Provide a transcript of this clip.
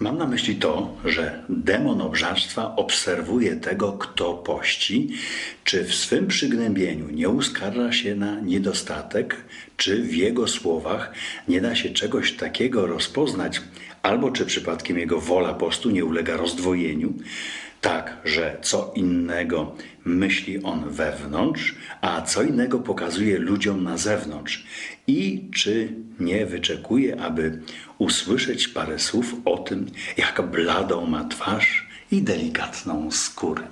Mam na myśli to, że demon obżarstwa obserwuje tego, kto pości, czy w swym przygnębieniu nie uskarża się na niedostatek, czy w jego słowach nie da się czegoś takiego rozpoznać, albo czy przypadkiem jego wola postu nie ulega rozdwojeniu, tak, że co innego myśli on wewnątrz, a co innego pokazuje ludziom na zewnątrz. I czy nie wyczekuje, aby usłyszeć parę słów o tym, jak bladą ma twarz i delikatną skórę.